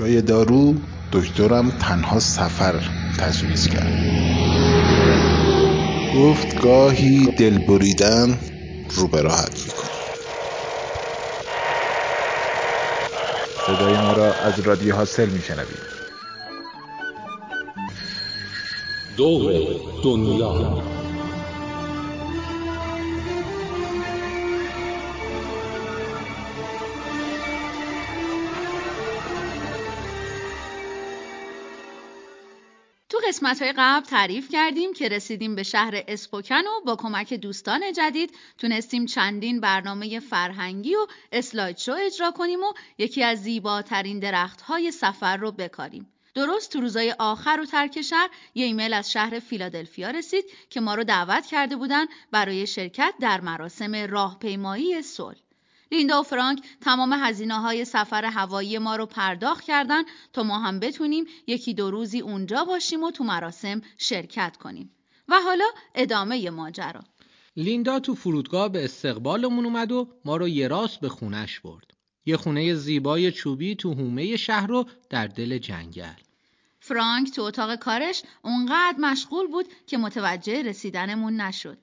جای دارو دکترم تنها سفر تجویز کرد. گفت گاهی دل بریدن رو به راحت می‌کنه. صدای ما را از رادیو حاصل میشنوید. دور دنیا. قسمت های قبل تعریف کردیم که رسیدیم به شهر اسپوکن و با کمک دوستان جدید تونستیم چندین برنامه فرهنگی و اسلاید شو اجرا کنیم و یکی از زیباترین درخت های سفر رو بکاریم. درست تو روزای آخر و ترک شهر یه ایمیل از شهر فیلادلفیا رسید که ما رو دعوت کرده بودن برای شرکت در مراسم راهپیمایی صلح. لیندا و فرانک تمام هزینه های سفر هوایی ما رو پرداخت کردن تا ما هم بتونیم یکی دو روزی اونجا باشیم و تو مراسم شرکت کنیم. و حالا ادامه ماجرا. لیندا تو فرودگاه به استقبالمون اومد و ما رو یه راست به خونش برد. یه خونه زیبای چوبی تو حومه شهر رو در دل جنگل. فرانک تو اتاق کارش اونقدر مشغول بود که متوجه رسیدنمون نشد.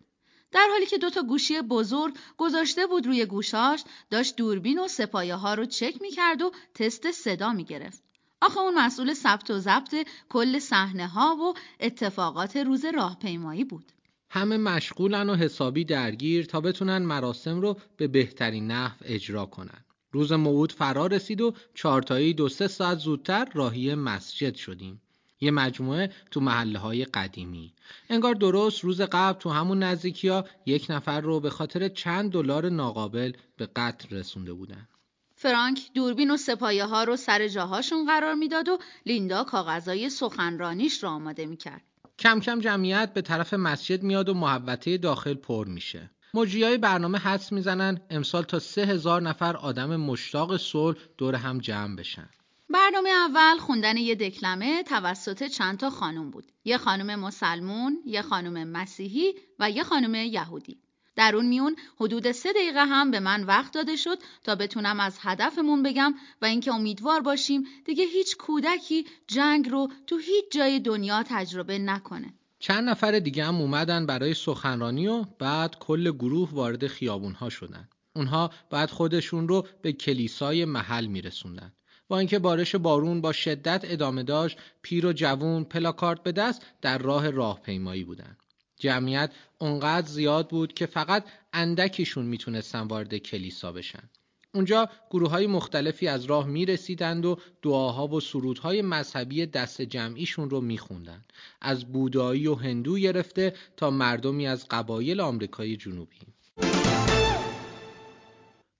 در حالی که دوتا گوشی بزرگ گذاشته بود روی گوشاش داشت دوربین و سپایه ها رو چک می‌کرد و تست صدا می‌گرفت. آخه اون مسئول ثبت و ضبط کل صحنه ها و اتفاقات روز راهپیمایی بود. همه مشغولن و حسابی درگیر تا بتونن مراسم رو به بهترین نحو اجرا کنن. روز موعود فرا رسید و چارتایی دو سه ساعت زودتر راهی مسجد شدیم. یه مجموعه تو محله های قدیمی. انگار درست روز قبل تو همون نزدیکی ها یک نفر رو به خاطر چند دلار ناقابل به قتل رسونده بودن. فرانک دوربین و سپایه ها رو سر جاهاشون قرار می‌داد و لیندا کاغذای سخنرانیش رو آماده می‌کرد. کم کم جمعیت به طرف مسجد میاد و محوطه داخل پر میشه. مجریای برنامه حدس می‌زنن امسال تا سه هزار نفر آدم مشتاق صلح دور هم جمع بشن. برنامه اول خوندن یه دکلمه توسط چند تا خانم بود. یه خانم مسلمون، یه خانم مسیحی و یه خانم یهودی. در اون میون حدود سه دقیقه هم به من وقت داده شد تا بتونم از هدفمون بگم و اینکه امیدوار باشیم دیگه هیچ کودکی جنگ رو تو هیچ جای دنیا تجربه نکنه. چند نفر دیگه هم اومدن برای سخنرانی و بعد کل گروه وارد خیابون ها شدن. اونها بعد خودشون رو به کلیسای محل میرسوندن. با اینکه بارش بارون با شدت ادامه داشت پیر و جوون پلاکارد به دست در راه راهپیمایی بودند جمعیت اونقدر زیاد بود که فقط اندکیشون می‌تونستن وارد کلیسا بشن اونجا گروه های مختلفی از راه می رسیدند و دعاها و سرودهای مذهبی دست جمعیشون رو می خوندن. از بودایی و هندو گرفته تا مردمی از قبایل آمریکای جنوبی.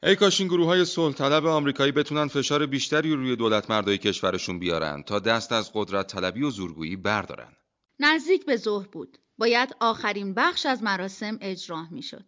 ای کاش این گروه های صلح طلب آمریکایی بتونن فشار بیشتری روی دولت مردای کشورشون بیارن تا دست از قدرت طلبی و زورگویی بردارن. نزدیک به ظهر بود. باید آخرین بخش از مراسم اجرا می‌شد.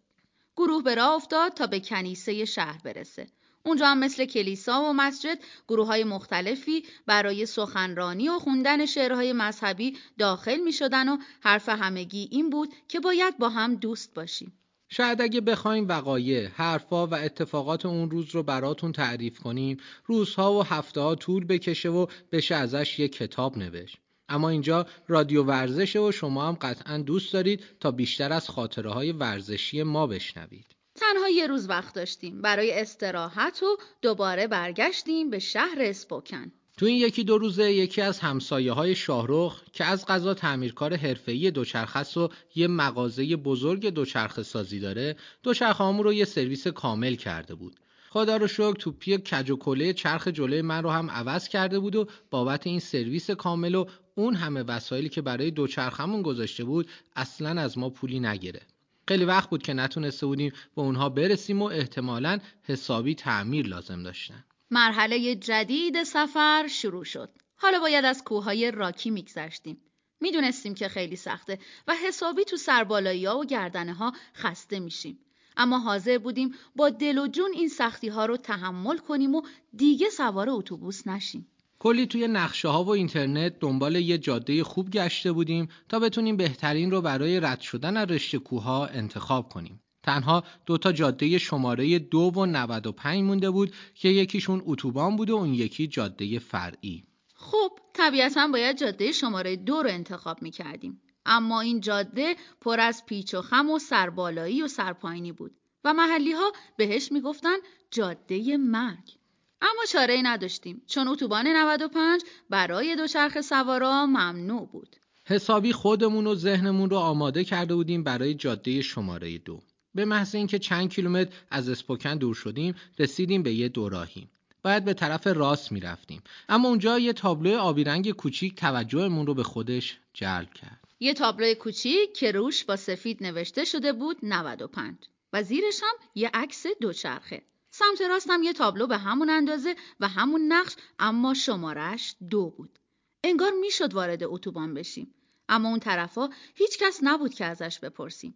گروه به راه افتاد تا به کنیسه شهر برسه. اونجا هم مثل کلیسا و مسجد گروه های مختلفی برای سخنرانی و خوندن شعرهای مذهبی داخل می شدن و حرف همگی این بود که باید با هم دوست باشیم. شاید اگه بخوایم وقایع، حرفا و اتفاقات اون روز رو براتون تعریف کنیم روزها و هفته ها طول بکشه و بشه ازش یک کتاب نوشت. اما اینجا رادیو ورزشه و شما هم قطعا دوست دارید تا بیشتر از خاطره های ورزشی ما بشنوید. تنها یه روز وقت داشتیم برای استراحت و دوباره برگشتیم به شهر اسپوکن. تو این یکی دو روزه یکی از همسایه های شاهرخ که از غذا تعمیرکار حرفه‌ای دوچرخه و یه مغازه بزرگ دوچرخه سازی داره دوچرخه رو یه سرویس کامل کرده بود. خدا رو شکر توپی کج و کله چرخ جلوی من رو هم عوض کرده بود و بابت این سرویس کامل و اون همه وسایلی که برای دوچرخمون گذاشته بود اصلا از ما پولی نگیره خیلی وقت بود که نتونسته بودیم به اونها برسیم و احتمالا حسابی تعمیر لازم داشتن. مرحله جدید سفر شروع شد. حالا باید از کوههای راکی میگذشتیم. می‌دونستیم که خیلی سخته و حسابی تو سربالایی ها و گردنه ها خسته میشیم. اما حاضر بودیم با دل و جون این سختی ها رو تحمل کنیم و دیگه سوار اتوبوس نشیم. کلی توی نقشه ها و اینترنت دنبال یه جاده خوب گشته بودیم تا بتونیم بهترین رو برای رد شدن از رشته کوه انتخاب کنیم. تنها دو تا جاده شماره دو و 95 مونده بود که یکیشون اتوبان بود و اون یکی جاده فرعی. خب طبیعتا باید جاده شماره دو رو انتخاب می کردیم. اما این جاده پر از پیچ و خم و سربالایی و سرپایینی بود و محلی ها بهش می‌گفتن جاده مرگ. اما چاره ای نداشتیم چون اتوبان 95 برای دوچرخه سوارا ممنوع بود. حسابی خودمون و ذهنمون رو آماده کرده بودیم برای جاده شماره دو. به محض اینکه چند کیلومتر از اسپوکن دور شدیم رسیدیم به یه دوراهی. باید به طرف راست می‌رفتیم اما اونجا یه تابلو آبی رنگ کوچیک توجهمون رو به خودش جلب کرد. یه تابلو کوچیک که روش با سفید نوشته شده بود 95 و زیرش هم یه عکس دوچرخه. سمت راستم یه تابلو به همون اندازه و همون نقش اما شمارش دو بود. انگار می‌شد وارد اتوبان بشیم. اما اون طرفا هیچ کس نبود که ازش بپرسیم.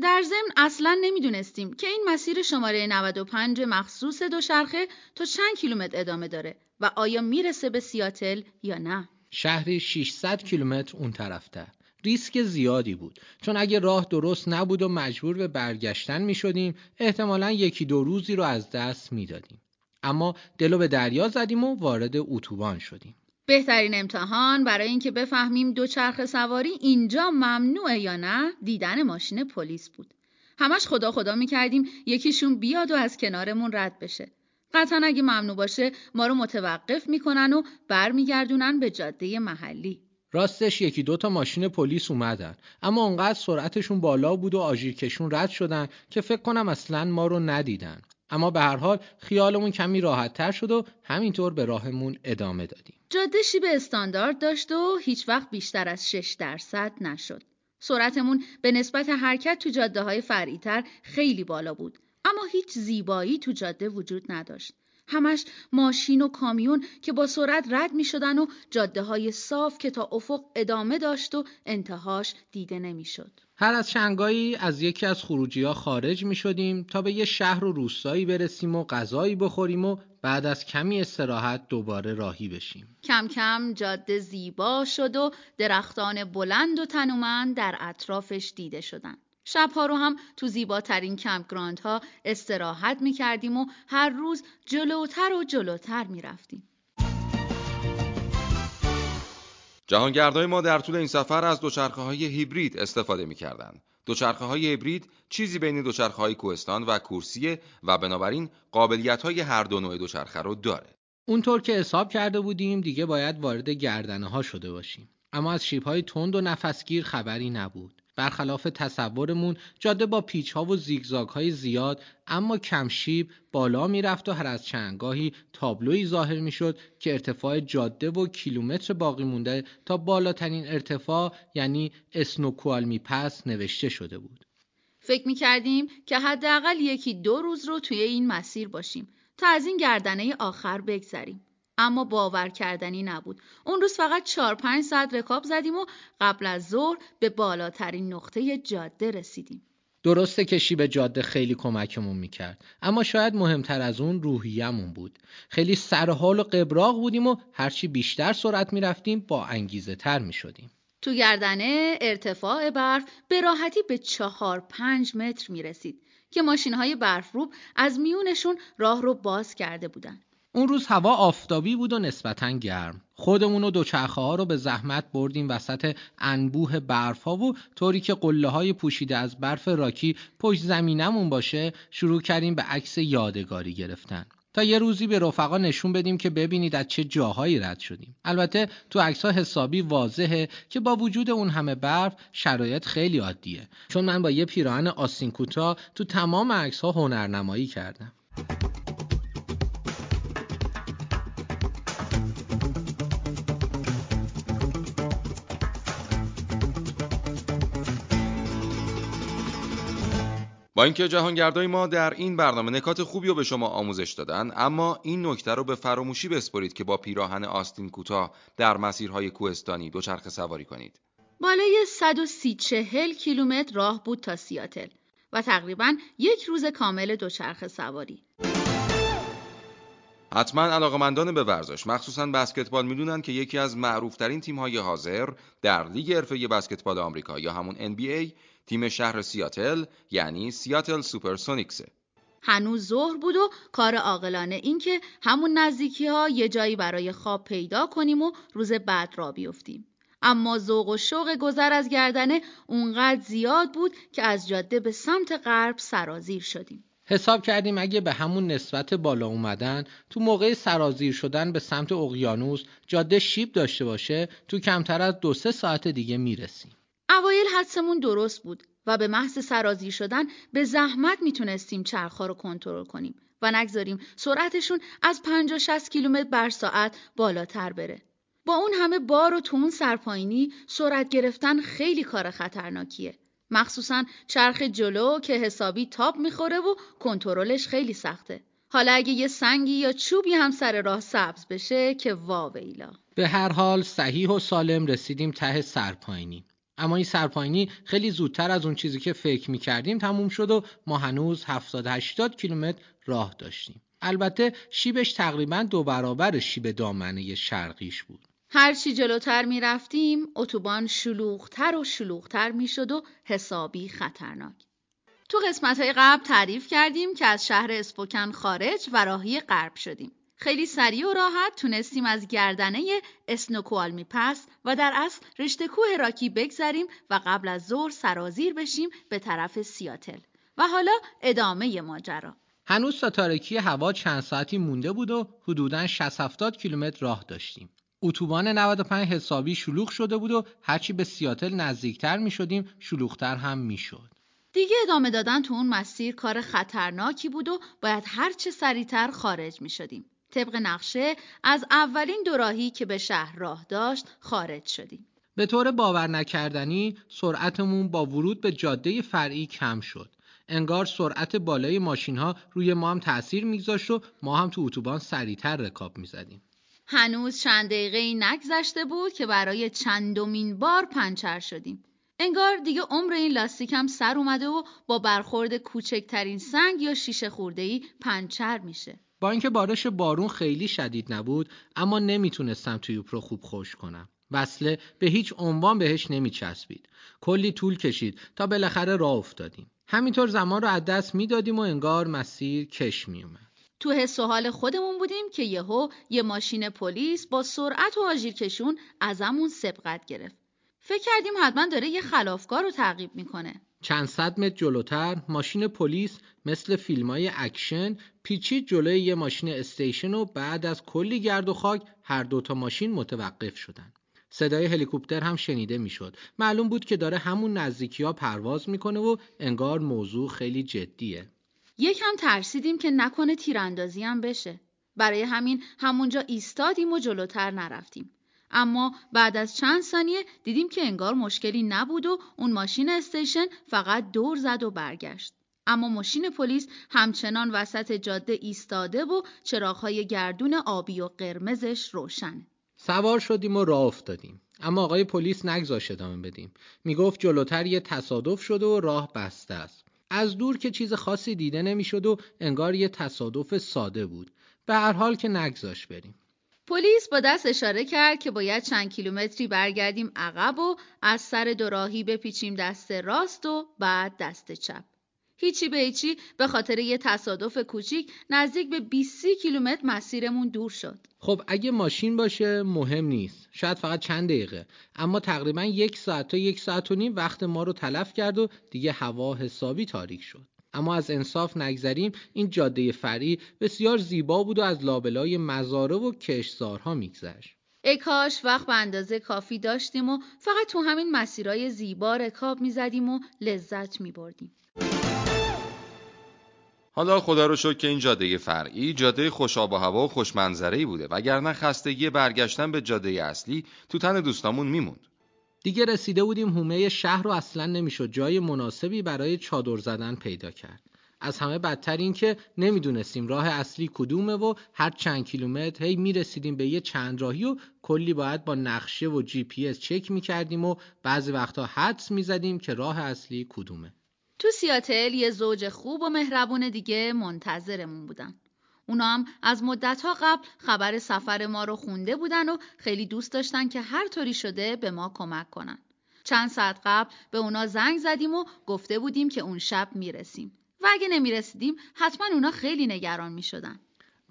در ضمن اصلا نمی‌دونستیم که این مسیر شماره 95 مخصوص دوچرخه تا چند کیلومتر ادامه داره و آیا می‌رسه به سیاتل یا نه. شهری 600 کیلومتر اون طرفته. ریسک زیادی بود چون اگه راه درست نبود و مجبور به برگشتن می شدیم احتمالا یکی دو روزی رو از دست می دادیم. اما دلو به دریا زدیم و وارد اتوبان شدیم. بهترین امتحان برای اینکه بفهمیم دوچرخه سواری اینجا ممنوعه یا نه دیدن ماشین پلیس بود. همش خدا خدا می کردیم یکیشون بیاد و از کنارمون رد بشه. قطعا اگه ممنوع باشه ما رو متوقف می‌کنن و برمیگردونن به جاده محلی. راستش یکی دو تا ماشین پلیس اومدن اما اونقدر سرعتشون بالا بود و آژیرکشون رد شدن که فکر کنم اصلا ما رو ندیدن اما به هر حال خیالمون کمی راحت تر شد و همینطور به راهمون ادامه دادیم. جاده شیب استاندارد داشت و هیچ وقت بیشتر از 6 درصد نشد. سرعتمون به نسبت حرکت تو جاده های فرعیتر خیلی بالا بود اما هیچ زیبایی تو جاده وجود نداشت. همش ماشین و کامیون که با سرعت رد می شدن و جاده های صاف که تا افق ادامه داشت و انتهاش دیده نمی شد. هر از شنگایی از یکی از خروجی ها خارج می شدیم تا به یه شهر و روستایی برسیم و غذایی بخوریم و بعد از کمی استراحت دوباره راهی بشیم. کم کم جاده زیبا شد و درختان بلند و تنومند در اطرافش دیده شدند. شبها رو هم تو زیباترین کمپ ها استراحت می کردیم و هر روز جلوتر و جلوتر می رفتیم. جهانگردهای ما در طول این سفر از دوچرخه های هیبرید استفاده می کردن. دوچرخه های هیبرید چیزی بین دوچرخه های کوهستان و کورسیه و بنابراین قابلیت های هر دو نوع دوچرخه رو داره. اونطور که حساب کرده بودیم دیگه باید وارد گردنه ها شده باشیم. اما از شیب های تند و نفسگیر خبری نبود. برخلاف تصورمون جاده با پیچ ها و زیگزاگ های زیاد اما کمشیب بالا می‌رفت و هر از چندگاهی تابلوی ظاهر می‌شد که ارتفاع جاده و کیلومتر باقی مونده تا بالاترین ارتفاع یعنی اسنوکوالمی پس نوشته شده بود. فکر می کردیم که حداقل یکی دو روز رو توی این مسیر باشیم تا از این گردنه آخر بگذریم. اما باور کردنی نبود. اون روز فقط 4 5 ساعت رکاب زدیم و قبل از ظهر به بالاترین نقطه جاده رسیدیم. درسته که به جاده خیلی کمکمون می‌کرد اما شاید مهمتر از اون روحیمون بود خیلی سرحال و قبراق بودیم و هرچی بیشتر سرعت می‌رفتیم با انگیزه تر می‌شدیم تو گردنه ارتفاع برف به راحتی به چهار پنج متر می‌رسید که ماشین های برف روب از میونشون راه رو باز کرده بودن اون روز هوا آفتابی بود و نسبتا گرم. خودمون و دوچرخه ها رو به زحمت بردیم وسط انبوه برف ها و طوری که قله های پوشیده از برف راکی پشت زمینمون باشه شروع کردیم به عکس یادگاری گرفتن. تا یه روزی به رفقا نشون بدیم که ببینید از چه جاهایی رد شدیم. البته تو عکس حسابی واضحه که با وجود اون همه برف شرایط خیلی عادیه. چون من با یه پیراهن آستین کوتاه تو تمام عکس ها هنرنمایی کردم. با اینکه جهانگردای ما در این برنامه نکات خوبی رو به شما آموزش دادن اما این نکته رو به فراموشی بسپرید که با پیراهن آستین کوتاه در مسیرهای کوهستانی دوچرخه سواری کنید. بالای 130 چهل کیلومتر راه بود تا سیاتل و تقریبا یک روز کامل دوچرخه سواری. حتما علاقمندان به ورزش مخصوصا بسکتبال می‌دونن که یکی از معروفترین تیم‌های حاضر در لیگ حرفه‌ای بسکتبال آمریکا یا همون NBA تیم شهر سیاتل یعنی سیاتل سوپرسونیکسه. هنوز ظهر بود و کار عاقلانه این که همون نزدیکی ها یه جایی برای خواب پیدا کنیم و روز بعد را بیفتیم. اما ذوق و شوق گذر از گردنه اونقدر زیاد بود که از جاده به سمت غرب سرازیر شدیم. حساب کردیم اگه به همون نسبت بالا اومدن تو موقع سرازیر شدن به سمت اقیانوس جاده شیب داشته باشه تو کمتر از دو سه ساعت دیگه می‌رسیم. اوایل حدسمون درست بود و به محض سرازیر شدن به زحمت می‌تونستیم چرخها رو کنترل کنیم و نگذاریم سرعتشون از 50 60 کیلومتر بر ساعت بالاتر بره. با اون همه بار و تو اون سرپایینی سرعت گرفتن خیلی کار خطرناکیه. مخصوصا چرخ جلو که حسابی تاب می‌خوره و کنترلش خیلی سخته. حالا اگه یه سنگی یا چوبی هم سر راه سبز بشه که واویلا. به هر حال صحیح و سالم رسیدیم ته سرپایینی. اما این سرپایینی خیلی زودتر از اون چیزی که فکر می‌کردیم تموم شد و ما هنوز 70-80 کیلومتر راه داشتیم. البته شیبش تقریبا دو برابر شیب دامنه شرقیش بود. هرچی جلوتر می رفتیم اتوبان شلوغتر و شلوغتر می شد و حسابی خطرناک. تو قسمت های قبل تعریف کردیم که از شهر اسپوکن خارج و راهی غرب شدیم. خیلی سریع و راحت تونستیم از گردنه اسنوکوالمی پس و در اصل رشته کوه راکی بگذریم و قبل از ظهر سرازیر بشیم به طرف سیاتل. و حالا ادامه ماجرا. هنوز تا تاریکی هوا چند ساعتی مونده بود و حدوداً 60 کیلومتر راه داشتیم. اتوبان 95 حسابی شلوغ شده بود و هرچی به سیاتل نزدیکتر می شدیم شلوغتر هم می شد. دیگه ادامه دادن تو اون مسیر کار خطرناکی بود و باید هرچه سریعتر خارج می شدیم. طبق نقشه از اولین دوراهی که به شهر راه داشت خارج شدیم. به طور باور نکردنی سرعتمون با ورود به جاده فرعی کم شد. انگار سرعت بالای ماشین ها روی ما هم تأثیر میگذاشت و ما هم تو اتوبان سریعتر رکاب می‌زدیم. هنوز چند دقیقه نگذشته بود که برای چندمین بار پنچر شدیم. انگار دیگه عمر این لاستیک هم سر اومده و با برخورد کوچکترین سنگ یا شیشه خورده‌ای پنچر میشه. با اینکه بارش بارون خیلی شدید نبود اما نمی‌تونستم توی رو خوب خوش کنم. وصله به هیچ عنوان بهش نمیچسبید. کلی طول کشید تا بالاخره راه افتادیم. همینطور زمان رو از دست می‌دادیم و انگار مسیر کش میومد. تو حس و حال خودمون بودیم که یهو یه ماشین پلیس با سرعت و آژیرکشون ازمون سبقت گرفت. فکر کردیم حتما داره یه خلافکار رو تعقیب می‌کنه. چند صد متر جلوتر ماشین پلیس مثل فیلم های اکشن پیچید جلوی یه ماشین استیشن و بعد از کلی گرد و خاک هر دوتا ماشین متوقف شدن. صدای هلیکوپتر هم شنیده می‌شد. معلوم بود که داره همون نزدیکی ها پرواز می‌کنه و انگار موضوع خیلی جدیه. یکم ترسیدیم که نکنه تیراندازی هم بشه. برای همین همونجا ایستادیم و جلوتر نرفتیم. اما بعد از چند ثانیه دیدیم که انگار مشکلی نبود و اون ماشین استیشن فقط دور زد و برگشت. اما ماشین پلیس همچنان وسط جاده ایستاده و چراغهای گردون آبی و قرمزش روشنه. سوار شدیم و راه افتادیم. اما آقای پلیس نگذاشت ادامه بدیم. می‌گفت جلوتر یه تصادف شده و راه بسته است. از دور که چیز خاصی دیده نمی‌شد و انگار یه تصادف ساده بود. به هر حال که نگذاش بریم. پلیس با دست اشاره کرد که باید چند کیلومتری برگردیم عقب و از سر دوراهی بپیچیم دست راست و بعد دست چپ. هیچی به هیچی به خاطر یه تصادف کوچیک نزدیک به 20 کیلومتر مسیرمون دور شد. خب اگه ماشین باشه مهم نیست. شاید فقط چند دقیقه. اما تقریبا یک ساعت تا یک ساعت و نیم وقت ما رو تلف کرد و دیگه هوا حسابی تاریک شد. اما از انصاف نگذریم این جاده فری بسیار زیبا بود و از لابلای مزاره و کشزارها میگذشت. ای کاش وقت به اندازه کافی داشتیم و فقط تو همین مسیرهای زیبا رکاب می‌زدیم و لذت میبردیم. حالا خدا رو شکر که این جاده فرعی جاده خوش آب و هوا و خوش منظره بوده وگرنه خستگی برگشتن به جاده اصلی تو تن دوستامون میموند. دیگه رسیده بودیم هومه شهر رو اصلا نمی‌شد جای مناسبی برای چادر زدن پیدا کرد. از همه بدتر این که نمی‌دونستیم راه اصلی کدومه و هر چند کیلومتر هی می‌رسیدیم به یه چند راهی و کلی باید با نقشه و جی پی اس چک می‌کردیم و بعضی وقتا حدس می‌زدیم که راه اصلی کدومه. تو سیاتل یه زوج خوب و مهربون دیگه منتظرمون بودن. اونا هم از مدتها قبل خبر سفر ما رو خونده بودن و خیلی دوست داشتن که هر طوری شده به ما کمک کنن. چند ساعت قبل به اونا زنگ زدیم و گفته بودیم که اون شب می‌رسیم. و اگه نمی‌رسیدیم حتما اونا خیلی نگران می‌شدن.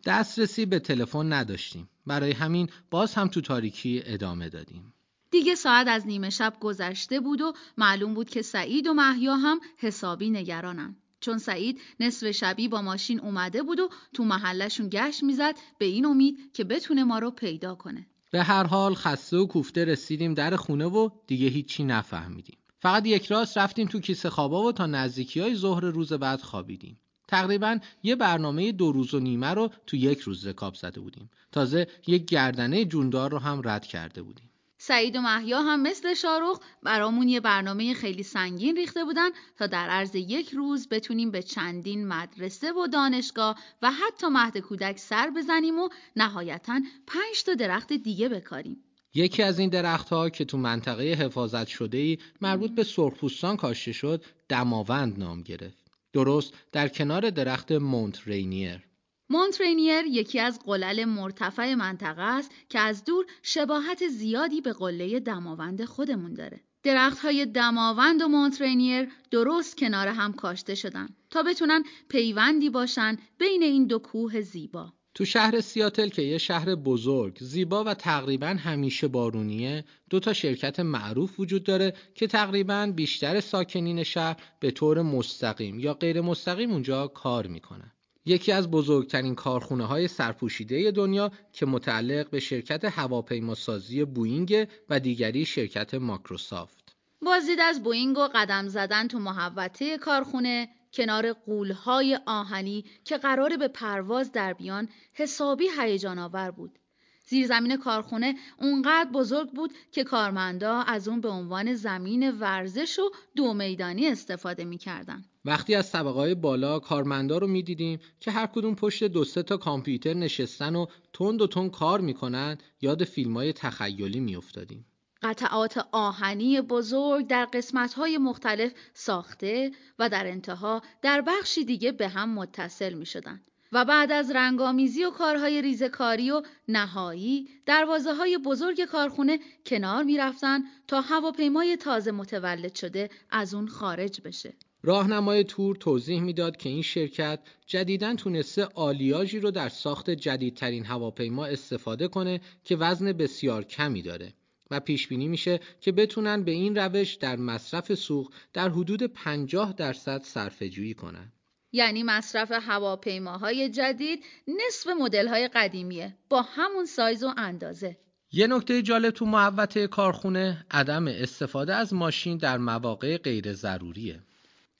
دسترسی به تلفن نداشتیم. برای همین باز هم تو تاریکی ادامه دادیم. دیگه ساعت از نیمه شب گذشته بود و معلوم بود که سعید و محیا هم حسابی نگرانن. چون سعید نصف شبی با ماشین اومده بود و تو محلشون گشت می‌زد به این امید که بتونه ما رو پیدا کنه. به هر حال خسته و کوفته رسیدیم در خونه و دیگه هیچی نفهمیدیم. فقط یک راست رفتیم تو کیسه خوابا و تا نزدیکی های ظهر روز بعد خوابیدیم. تقریبا یه برنامه دو روز و نیمه رو تو یک روز رکاب زده بودیم. تازه یک گردنه جوندار رو هم رد کرده بودیم. سعید و محیا هم مثل شاروخ برامون یه برنامه خیلی سنگین ریخته بودن تا در عرض یک روز بتونیم به چندین مدرسه و دانشگاه و حتی مهد کودک سر بزنیم و نهایتا پنج تا درخت دیگه بکاریم. یکی از این درختها که تو منطقه حفاظت شده ای مربوط به سرخپوستان کاشته شد دماوند نام گرفت. درست در کنار درخت مونت رینیر. مونترینیر یکی از قلل مرتفع منطقه است که از دور شباهت زیادی به قله دماوند خودمون داره. درخت های دماوند و مونترینیر درست کنار هم کاشته شدن تا بتونن پیوندی باشن بین این دو کوه زیبا. تو شهر سیاتل که یه شهر بزرگ، زیبا و تقریبا همیشه بارونیه، دو تا شرکت معروف وجود داره که تقریبا بیشتر ساکنین شهر به طور مستقیم یا غیر مستقیم اونجا کار می‌کنن. یکی از بزرگترین کارخونه های سرپوشیده دنیا که متعلق به شرکت هواپیماسازی بوینگ و دیگری شرکت ماکروسافت. بازدید از بوینگ و قدم زدن تو محوطه کارخونه کنار غولهای آهنی که قراره به پرواز در بیان حسابی هیجان آور بود. زیرزمین کارخونه اونقدر بزرگ بود که کارمندا از اون به عنوان زمین ورزش و دو میدانی استفاده می‌کردن. وقتی از طبقه بالا کارمندا رو می‌دیدیم که هر کدوم پشت دو تا کامپیوتر نشستن و تند و تند کار می‌کنن یاد فیلم های تخیلی میافتادیم. قطعات آهنی بزرگ در قسمت‌های مختلف ساخته و در انتها در بخشی دیگه به هم متصل می شدن. و بعد از رنگامیزی و کارهای ریزکاری و نهایی دروازه های بزرگ کارخونه کنار می رفتن تا هواپیمای تازه متولد شده از اون خارج بشه. راهنمای تور توضیح می‌داد که این شرکت جدیداً تونسته آلیاژی رو در ساخت جدیدترین هواپیما استفاده کنه که وزن بسیار کمی داره و پیش بینی میشه که بتونن به این روش در مصرف سوخت در حدود 50 درصد صرفه‌جویی کنن. یعنی مصرف هواپیماهای جدید نصف مدل‌های قدیمیه با همون سایز و اندازه. یه نکته جالب تو محوطه کارخونه عدم استفاده از ماشین در مواقع غیر ضروریه.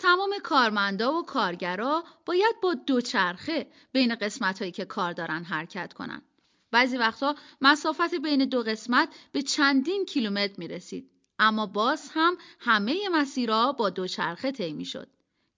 تمام کارمندا و کارگرا باید با دوچرخه بین قسمت‌هایی که کار دارن حرکت کنن. بعضی وقتا مسافت بین دو قسمت به چندین کیلومتر می رسید. اما باز هم همه مسیرها با دوچرخه طی می شد.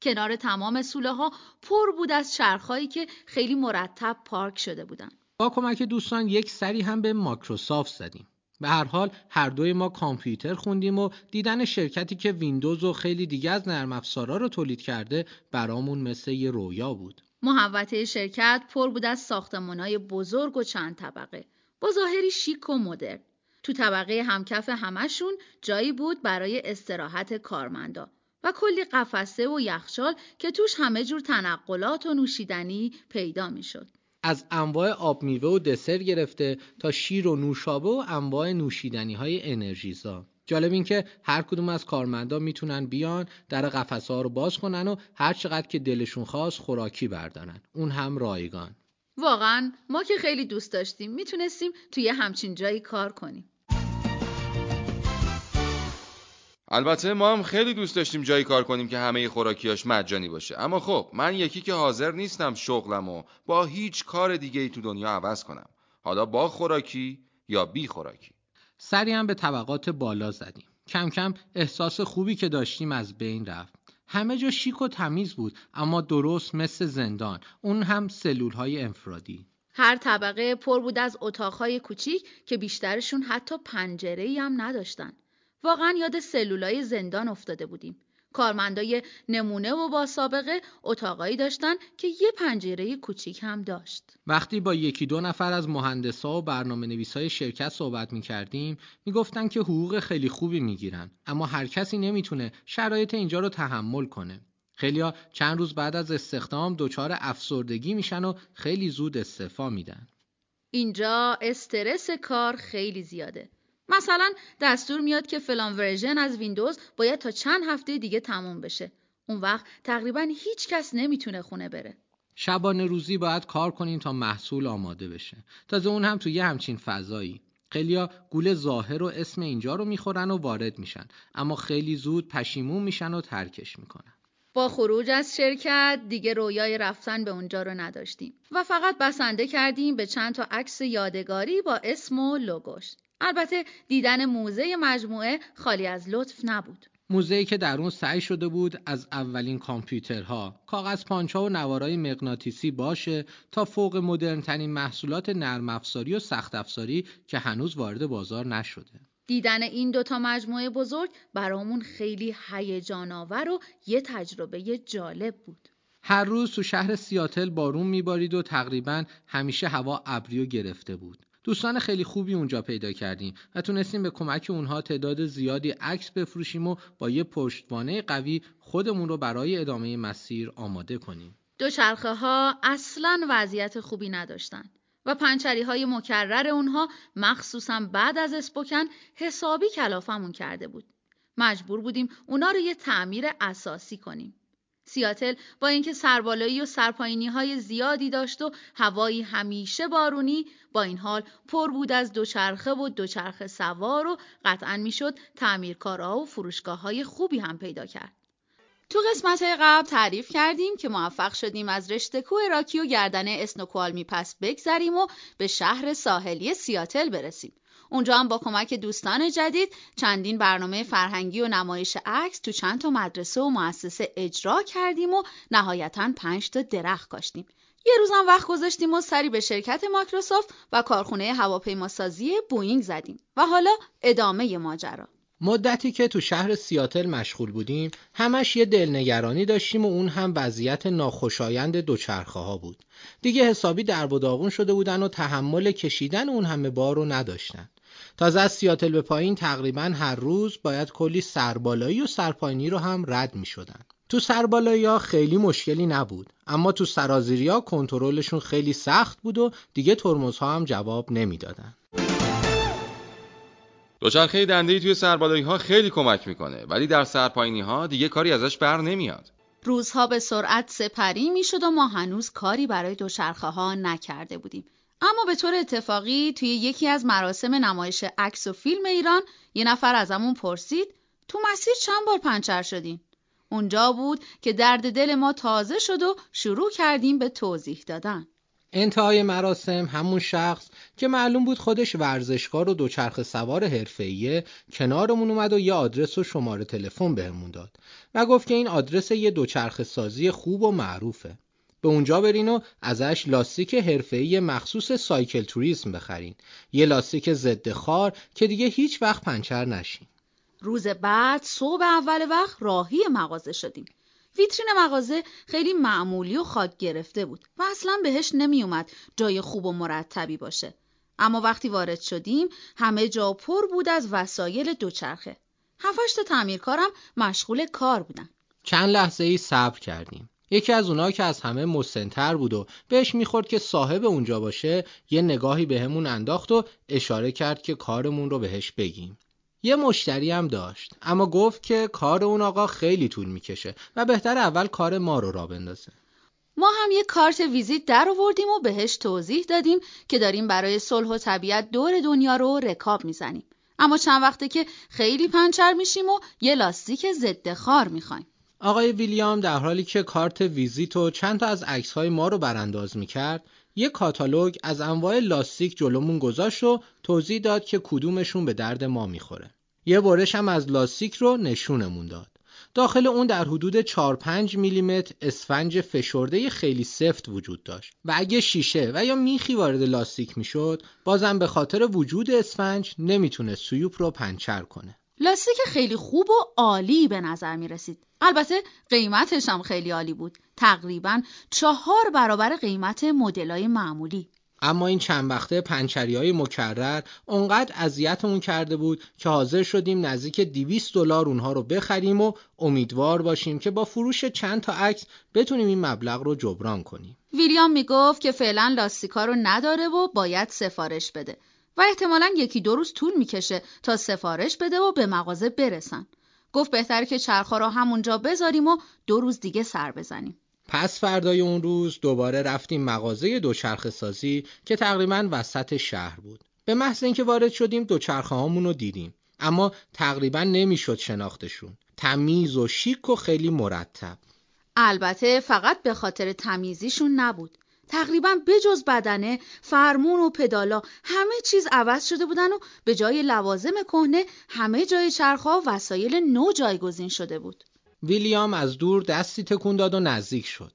کنار تمام سوله ها پر بود از چرخهایی که خیلی مرتب پارک شده بودن. با کمک دوستان یک سری هم به ماکروسافت زدیم. به هر حال هر دوی ما کامپیوتر خوندیم و دیدن شرکتی که ویندوز و خیلی دیگه از نرم افزارا رو تولید کرده برامون مثل یه رویا بود. محوطه شرکت پر بود از ساختمانهای بزرگ و چند طبقه با ظاهری شیک و مدرن. تو طبقه همکف همشون جایی بود برای استراحت کارمندا و کلی قفسه و یخچال که توش همه جور تنقلات و نوشیدنی پیدا می‌شد. از انواع آب میوه و دسر گرفته تا شیر و نوشابه و انواع نوشیدنی های انرژیزا. جالب این که هر کدوم از کارمندا می‌تونن بیان در قفسه ها رو باز کنن و هر چقدر که دلشون خواست خوراکی بردارن. اون هم رایگان. واقعا ما که خیلی دوست داشتیم می‌تونستیم توی همچین جایی کار کنیم. البته ما هم خیلی دوست داشتیم جایی کار کنیم که همه خوراکیاش مجانی باشه. اما خب من یکی که حاضر نیستم شغلم و با هیچ کار دیگه ای تو دنیا عوض کنم. حالا با خوراکی یا بی خوراکی؟ سری هم به طبقات بالا زدیم. کم کم احساس خوبی که داشتیم از بین رفت. همه جا شیک و تمیز بود اما درست مثل زندان. اون هم سلول های انفرادی. هر طبقه پر بود از اتاقهای کوچیک که بیشترشون حتی پنجره هم نداشتن. واقعا یاد سلولای زندان افتاده بودیم کارمندای نمونه و با سابقه اتاقایی داشتن که یه پنجره کوچیک هم داشت. وقتی با یکی دو نفر از مهندسا و برنامه نویسای شرکت صحبت می کردیم می گفتن که حقوق خیلی خوبی می گیرن اما هر کسی نمی‌تونه شرایط اینجا رو تحمل کنه. خیلیا چند روز بعد از استخدام دچار افسردگی میشن و خیلی زود استعفا میدن. اینجا استرس کار خیلی زیاده. مثلا دستور میاد که فلان ورژن از ویندوز باید تا چند هفته دیگه تموم بشه. اون وقت تقریبا هیچ کس نمی‌تونه خونه بره. شبانه روزی باید کار کنیم تا محصول آماده بشه. تازه اون هم تو یه همچین فضایی. خیلیا گول ظاهر و اسم اینجا رو می‌خورن و وارد میشن اما خیلی زود پشیمون میشن و ترکش می‌کنن. با خروج از شرکت دیگه رویای رفتن به اونجا رو نداشتیم و فقط بسنده کردیم به چند تا عکس یادگاری با اسم و لوگوش. البته دیدن موزه مجموعه خالی از لطف نبود. موزه‌ای که در اون سعی شده بود از اولین کامپیوترها، کاغذ پانچها و نوارای مغناطیسی باشه تا فوق مدرنترین محصولات نرم افزاری و سخت افزاری که هنوز وارد بازار نشده. دیدن این دوتا مجموعه بزرگ برامون خیلی هیجان آور و یه تجربه جالب بود. هر روز تو شهر سیاتل بارون میبارید و تقریبا همیشه هوا ابری و گرفته بود. دوستان خیلی خوبی اونجا پیدا کردیم و تونستیم به کمک اونها تعداد زیادی عکس بفروشیم و با یه پشتوانه قوی خودمون رو برای ادامه مسیر آماده کنیم. دوچرخه ها اصلا وضعیت خوبی نداشتن و پنچری های مکرر اونها مخصوصا بعد از اسپوکن حسابی کلافمون کرده بود. مجبور بودیم اونا رو یه تعمیر اساسی کنیم. سیاتل با اینکه سربالایی و سرپایینی های زیادی داشت و هوایی همیشه بارونی با این حال پر بود از دوچرخه و دوچرخه سوار و قطعا می‌شد تعمیرکارها و فروشگاه های خوبی هم پیدا کرد. تو قسمت قبل تعریف کردیم که موفق شدیم از رشته کوه راکی و گردن اسنوکوالمی پس بگذریم و به شهر ساحلی سیاتل برسیم. اونجا هم با کمک دوستان جدید چندین برنامه فرهنگی و نمایش عکس تو چند تا مدرسه و مؤسسه اجرا کردیم و نهایتا پنج تا درخت کاشتیم. یه روزم وقت گذاشتیم و سری به شرکت مایکروسافت و کارخونه هواپیماسازی بوینگ زدیم و حالا ادامه ماجرا. مدتی که تو شهر سیاتل مشغول بودیم همش یه دلنگرانی داشتیم و اون هم وضعیت ناخوشایند دوچرخه ها بود دیگه حسابی درب و داغون شده بودن و تحمل کشیدن اون همه بار رو نداشتن تازه از سیاتل به پایین تقریبا هر روز باید کلی سربالایی و سرپایینی رو هم رد می شدن. تو سربالایی ها خیلی مشکلی نبود اما تو سرازیری ها کنترلشون خیلی سخت بود و دیگه ترمزها هم جواب نمی‌دادن. دوچرخه دنده توی سربالایی ها خیلی کمک می‌کنه ولی در سرپایینی ها دیگه کاری ازش بر نمیاد. روزها به سرعت سپری می‌شد و ما هنوز کاری برای دوچرخه ها نکرده بودیم. اما به طور اتفاقی توی یکی از مراسم نمایش عکس و فیلم ایران یه نفر ازمون پرسید تو مسیر چند بار پنچر شدین؟ اونجا بود که درد دل ما تازه شد و شروع کردیم به توضیح دادن. انتهای مراسم همون شخص که معلوم بود خودش ورزشکار و دوچرخه سوار حرفه‌ایه کنارمون اومد و یه آدرس و شماره تلفن بهمون داد و گفت که این آدرس یه دوچرخه سازی خوب و معروفه. به اونجا برین و ازش لاستیک حرفه‌ای مخصوص سایکل توریسم بخرین. یه لاستیک ضد خار که دیگه هیچ وقت پنچر نشین. روز بعد صبح اول وقت راهی مغازه شدیم. ویترین مغازه خیلی معمولی و خاک گرفته بود و اصلا بهش نمی اومد جای خوب و مرتبی باشه. اما وقتی وارد شدیم همه جا پر بود از وسایل دوچرخه. هفتش تا تعمیرکارم مشغول کار بودن. چند لحظه ای صبر کردیم. یکی از اونها که از همه مسنتر بود و بهش می‌خورد که صاحب اونجا باشه یه نگاهی بهمون به انداخت و اشاره کرد که کارمون رو بهش بگیم. یه مشتری هم داشت اما گفت که کار اون آقا خیلی طول می‌کشه و بهتر اول کار ما رو را بندازه. ما هم یه کارت ویزیت در آوردیم و بهش توضیح دادیم که داریم برای صلح و طبیعت دور دنیا رو رکاب می‌زنیم. اما چند وقته که خیلی پنچر میشیم و یه لاستیک ضد خار می‌خوایم. آقای ویلیام در حالی که کارت ویزیت و چند تا از عکس های ما رو برانداز می‌کرد یه کاتالوگ از انواع لاستیک جلومون گذاشت و توضیح داد که کدومشون به درد ما می‌خوره. یه برش هم از لاستیک رو نشونمون داد. داخل اون در حدود 4 5 میلیمتر اسفنج فشرده خیلی سفت وجود داشت و اگه شیشه و یا میخی وارد لاستیک می‌شد بازم به خاطر وجود اسفنج نمی‌تونه تیوپ رو پنچر کنه. لاستیک خیلی خوب و عالی به نظر می رسید. البته قیمتش هم خیلی عالی بود. تقریبا چهار برابر قیمت مدلای معمولی. اما این چند وقته پنچری های مکرر اونقدر اذیتمون کرده بود که حاضر شدیم نزدیک 200 دلار اونها رو بخریم و امیدوار باشیم که با فروش چند تا عکس بتونیم این مبلغ رو جبران کنیم. ویلیام می‌گفت که فعلا لاستیکا رو نداره و باید سفارش بده و احتمالا یکی دو روز طول می‌کشه تا سفارش بده و به مغازه برسن. گفت بهتره که چرخها رو همونجا بذاریم و دو روز دیگه سر بزنیم. پس فردای اون روز دوباره رفتیم مغازه دوچرخه سازی که تقریبا وسط شهر بود. به محض اینکه وارد شدیم دوچرخه هامون رو دیدیم. اما تقریبا نمی‌شد شناختشون. تمیز و شیک و خیلی مرتب. البته فقط به خاطر تمیزیشون نبود. تقریبا بجز بدنه، فرمون و پدالا همه چیز عوض شده بودن و به جای لوازم کهنه همه جای چرخها وسایل نو جایگزین شده بود. ویلیام از دور دستی تکون داد و نزدیک شد.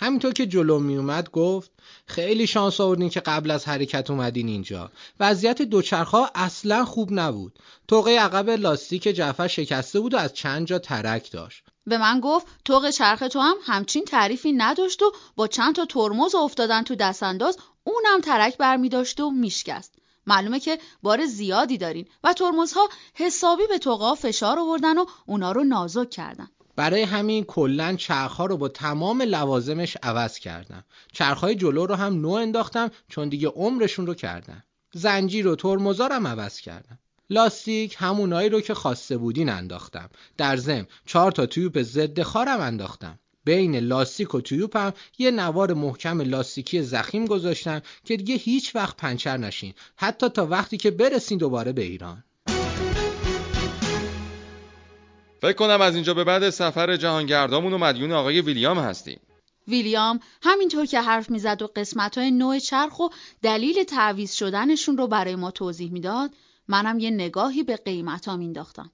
همینطور که جلو می اومد گفت خیلی شانس آوردین که قبل از حرکت اومدین اینجا. وضعیت دوچرخها اصلا خوب نبود. توقه عقب لاستیک جعفر شکسته بود و از چند جا ترک داشت. به من گفت توق چرخ تو هم همچین تعریفی نداشت و با چند تا ترمز افتادن تو دست انداز اونم ترک برمی داشت و میشکست. معلومه که بار زیادی دارین و ترمزها حسابی به توقا فشار آوردن و اونا رو نازک کردن. برای همین کلا چرخها رو با تمام لوازمش عوض کردم. چرخهای جلو رو هم نو انداختم چون دیگه عمرشون رو کردم. زنجیر و ترمزارم عوض کردم. لاستیک همونایی رو که خواسته بودین انداختم. در ضمن چهار تا تیوب ضد خارم انداختم. بین لاستیک و تیوب یه نوار محکم لاستیکی زخیم گذاشتم که دیگه هیچ وقت پنچر نشین حتی تا وقتی که برسین دوباره به ایران فکر کنم از اینجا به بعد سفر جهانگردامون و مدیون آقای ویلیام هستیم ویلیام همینطور که حرف می‌زد و قسمت های نوع چرخ و دلیل تعویز شدنشون رو برای ما توضیح می‌داد منم یه نگاهی به قیمت ها مینداختم.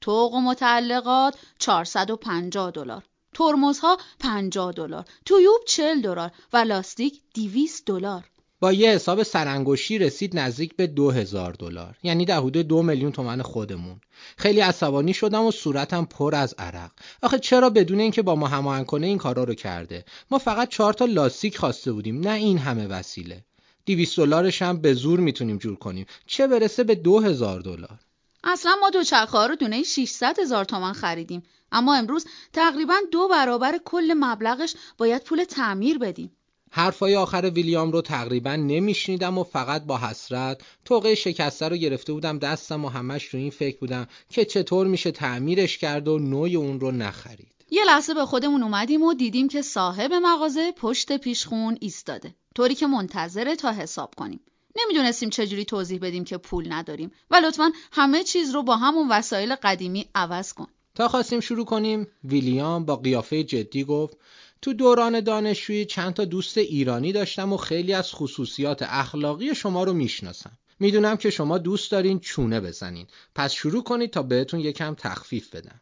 توق و متعلقات 450 دلار. ترمزها 50 دلار. تویوب 40 دلار. و لاستیک 200 دلار. با یه حساب سرانگشتی رسید نزدیک به 2000 دلار. یعنی در حدود دو میلیون تومن خودمون. خیلی عصبانی شدم و صورتم پر از عرق. آخه چرا بدون اینکه با ما هماهنگ کنه این کارا رو کرده؟ ما فقط چهار تا لاستیک خواسته بودیم. نه این همه وسیله. 200 دلارش هم به زور می‌تونیم جور کنیم. چه برسه به 2000 دلار. اصلا ما دوچرخه ها رو دونه 600 هزار تومن خریدیم. اما امروز تقریبا دو برابر کل مبلغش باید پول تعمیر بدیم. حرفای آخر ویلیام رو تقریبا نمیشنیدم و فقط با حسرت توقع شکسته رو گرفته بودم دستم و همش رو این فکر بودم که چطور میشه تعمیرش کرد و نوع اون رو نخرید. یه لحظه به خودمون اومدیم و دیدیم که صاحب مغازه پشت پیشخون ایستاده. طوری که منتظره تا حساب کنیم. نمی‌دونستیم چجوری توضیح بدیم که پول نداریم. و لطفا همه چیز رو با همون وسایل قدیمی عوض کن. تا خواستیم شروع کنیم ویلیام با قیافه جدی گفت تو دوران دانشجویی چند تا دوست ایرانی داشتم و خیلی از خصوصیات اخلاقی شما رو می‌شناسم. می‌دونم که شما دوست دارین چونه بزنین. پس شروع کنید تا بهتون یکم تخفیف بدم.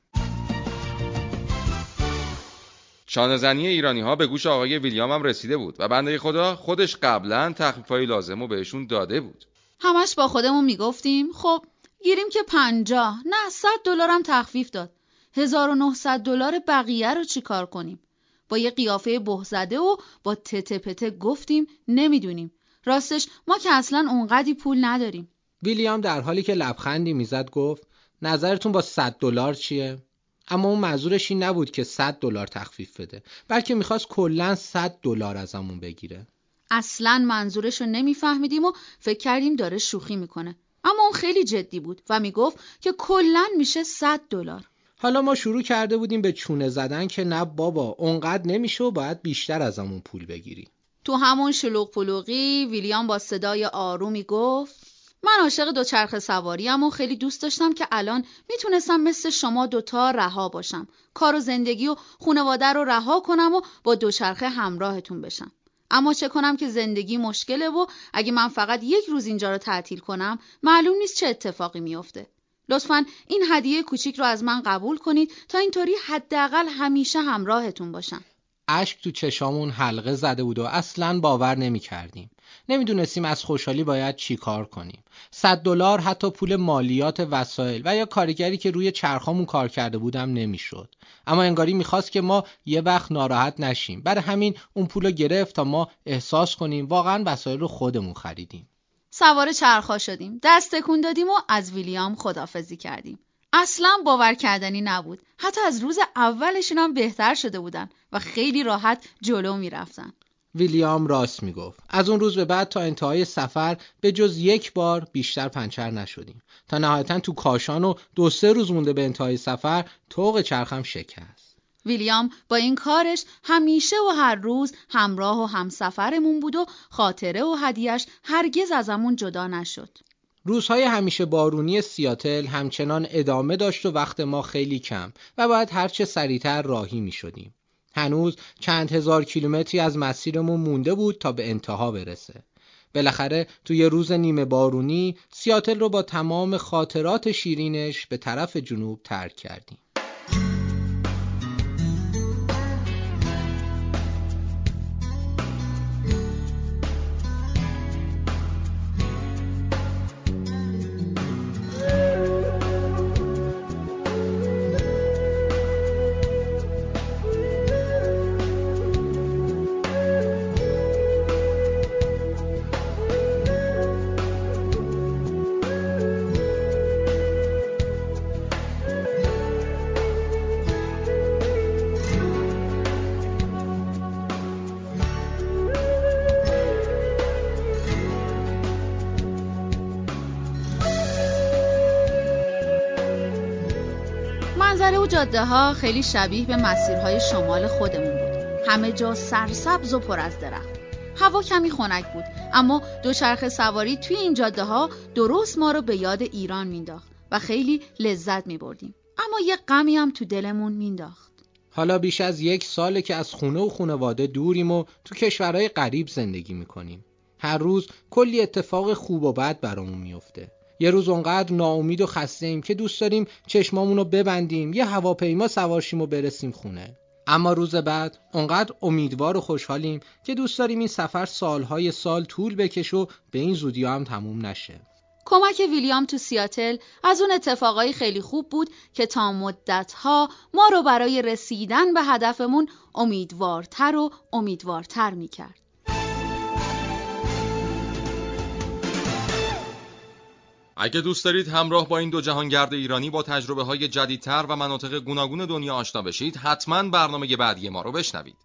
شانهزنی ایرانی ها به گوش آقای ویلیام هم رسیده بود و بنده خدا خودش قبلا تخفیفای لازم رو بهشون داده بود. همش با خودمون می‌گفتیم خب گیریم که پنجاه نه صد دلارم تخفیف داد. 1900 دلار بقیه رو چیکار کنیم؟ با یه قیافه بهزده و با تته پته گفتیم نمی‌دونیم. راستش ما که اصلا اونقدی پول نداریم. ویلیام در حالی که لبخندی می‌زد گفت نظرتون با 100 دلار چیه؟ اما اون منظورش این نبود که 100 دلار تخفیف بده بلکه می‌خواست کلا 100 دلار ازمون بگیره. اصلا منظورش رو نمیفهمیدیم و فکر کردیم داره شوخی می‌کنه. اما اون خیلی جدی بود و می‌گفت که کلا میشه 100 دلار. حالا ما شروع کرده بودیم به چونه زدن که نه بابا اونقدر نمیشه و باید بیشتر ازمون پول بگیری. تو همون شلوغ پلوغی ویلیام با صدای آرومی گفت من عاشق دوچرخه سواریم و خیلی دوست داشتم که الان می‌تونستم مثل شما دوتا رها باشم. کار و زندگی و خونواده رو رها کنم و با دوچرخه همراهتون بشم. اما چه کنم که زندگی مشکله و اگه من فقط یک روز اینجا رو تعطیل کنم معلوم نیست چه اتفاقی میافته. لطفا این هدیه کوچیک رو از من قبول کنید تا اینطوری حداقل همیشه همراهتون باشم. اشک تو چشامون حلقه زده بود و اصلا باور نمی کردیم. نمی‌دونستیم از خوشحالی باید چی کار کنیم. 100 دلار حتی پول مالیات وسایل و یا کارگری که روی چرخامون کار کرده بودم نمی‌شد. اما انگاری می‌خواست که ما یه وقت ناراحت نشیم. برای همین اون پول گرفت تا ما احساس کنیم واقعا وسایل رو خودمون خریدیم. سوار چرخا شدیم. دست تکون دادیم و از ویلیام خدافزی کردیم. اصلا باور کردنی نبود. حتی از روز اولشون هم بهتر شده بودن و خیلی راحت جلو می‌رفتن. ویلیام راست می‌گفت. از اون روز به بعد تا انتهای سفر به جز یک بار بیشتر پنچر نشدیم. تا نهایتا تو کاشان و دو سه روز مونده به انتهای سفر توق چرخم شکست. ویلیام با این کارش همیشه و هر روز همراه و همسفرمون بود و خاطره و هدیهش هرگز ازمون جدا نشد. روزهای همیشه بارونی سیاتل همچنان ادامه داشت و وقت ما خیلی کم و باید هرچه سریعتر راهی می شدیم. هنوز چند هزار کیلومتری از مسیرمون مونده بود تا به انتها برسه. بالاخره توی روز نیمه بارونی سیاتل رو با تمام خاطرات شیرینش به طرف جنوب ترک کردیم. منظره و جاده ها خیلی شبیه به مسیرهای شمال خودمون بود. همه جا سرسبز و پر از درخت. هوا کمی خنک بود اما دوچرخه سواری توی این جاده ها درست ما رو به یاد ایران مینداخت و خیلی لذت می بردیم. اما یه غمی هم تو دلمون مینداخت. حالا بیش از یک ساله که از خونه و خانواده دوریم و تو کشورهای غریب زندگی می‌کنیم. هر روز کلی اتفاق خوب و بد برامون میفته. یه روز اونقدر ناامید و خسته ایم که دوست داریم چشمامون رو ببندیم یه هواپیما سوارشیم و برسیم خونه اما روز بعد اونقدر امیدوار و خوشحالیم که دوست داریم این سفر سالهای سال طول بکش و به این زودی هم تموم نشه کمک ویلیام تو سیاتل از اون اتفاقای خیلی خوب بود که تا مدتها ما رو برای رسیدن به هدفمون امیدوارتر و امیدوارتر می‌کرد. اگه دوست دارید همراه با این دو جهانگرد ایرانی با تجربه های جدیدتر و مناطق گوناگون دنیا آشنا بشید حتما برنامه بعدی ما رو بشنوید.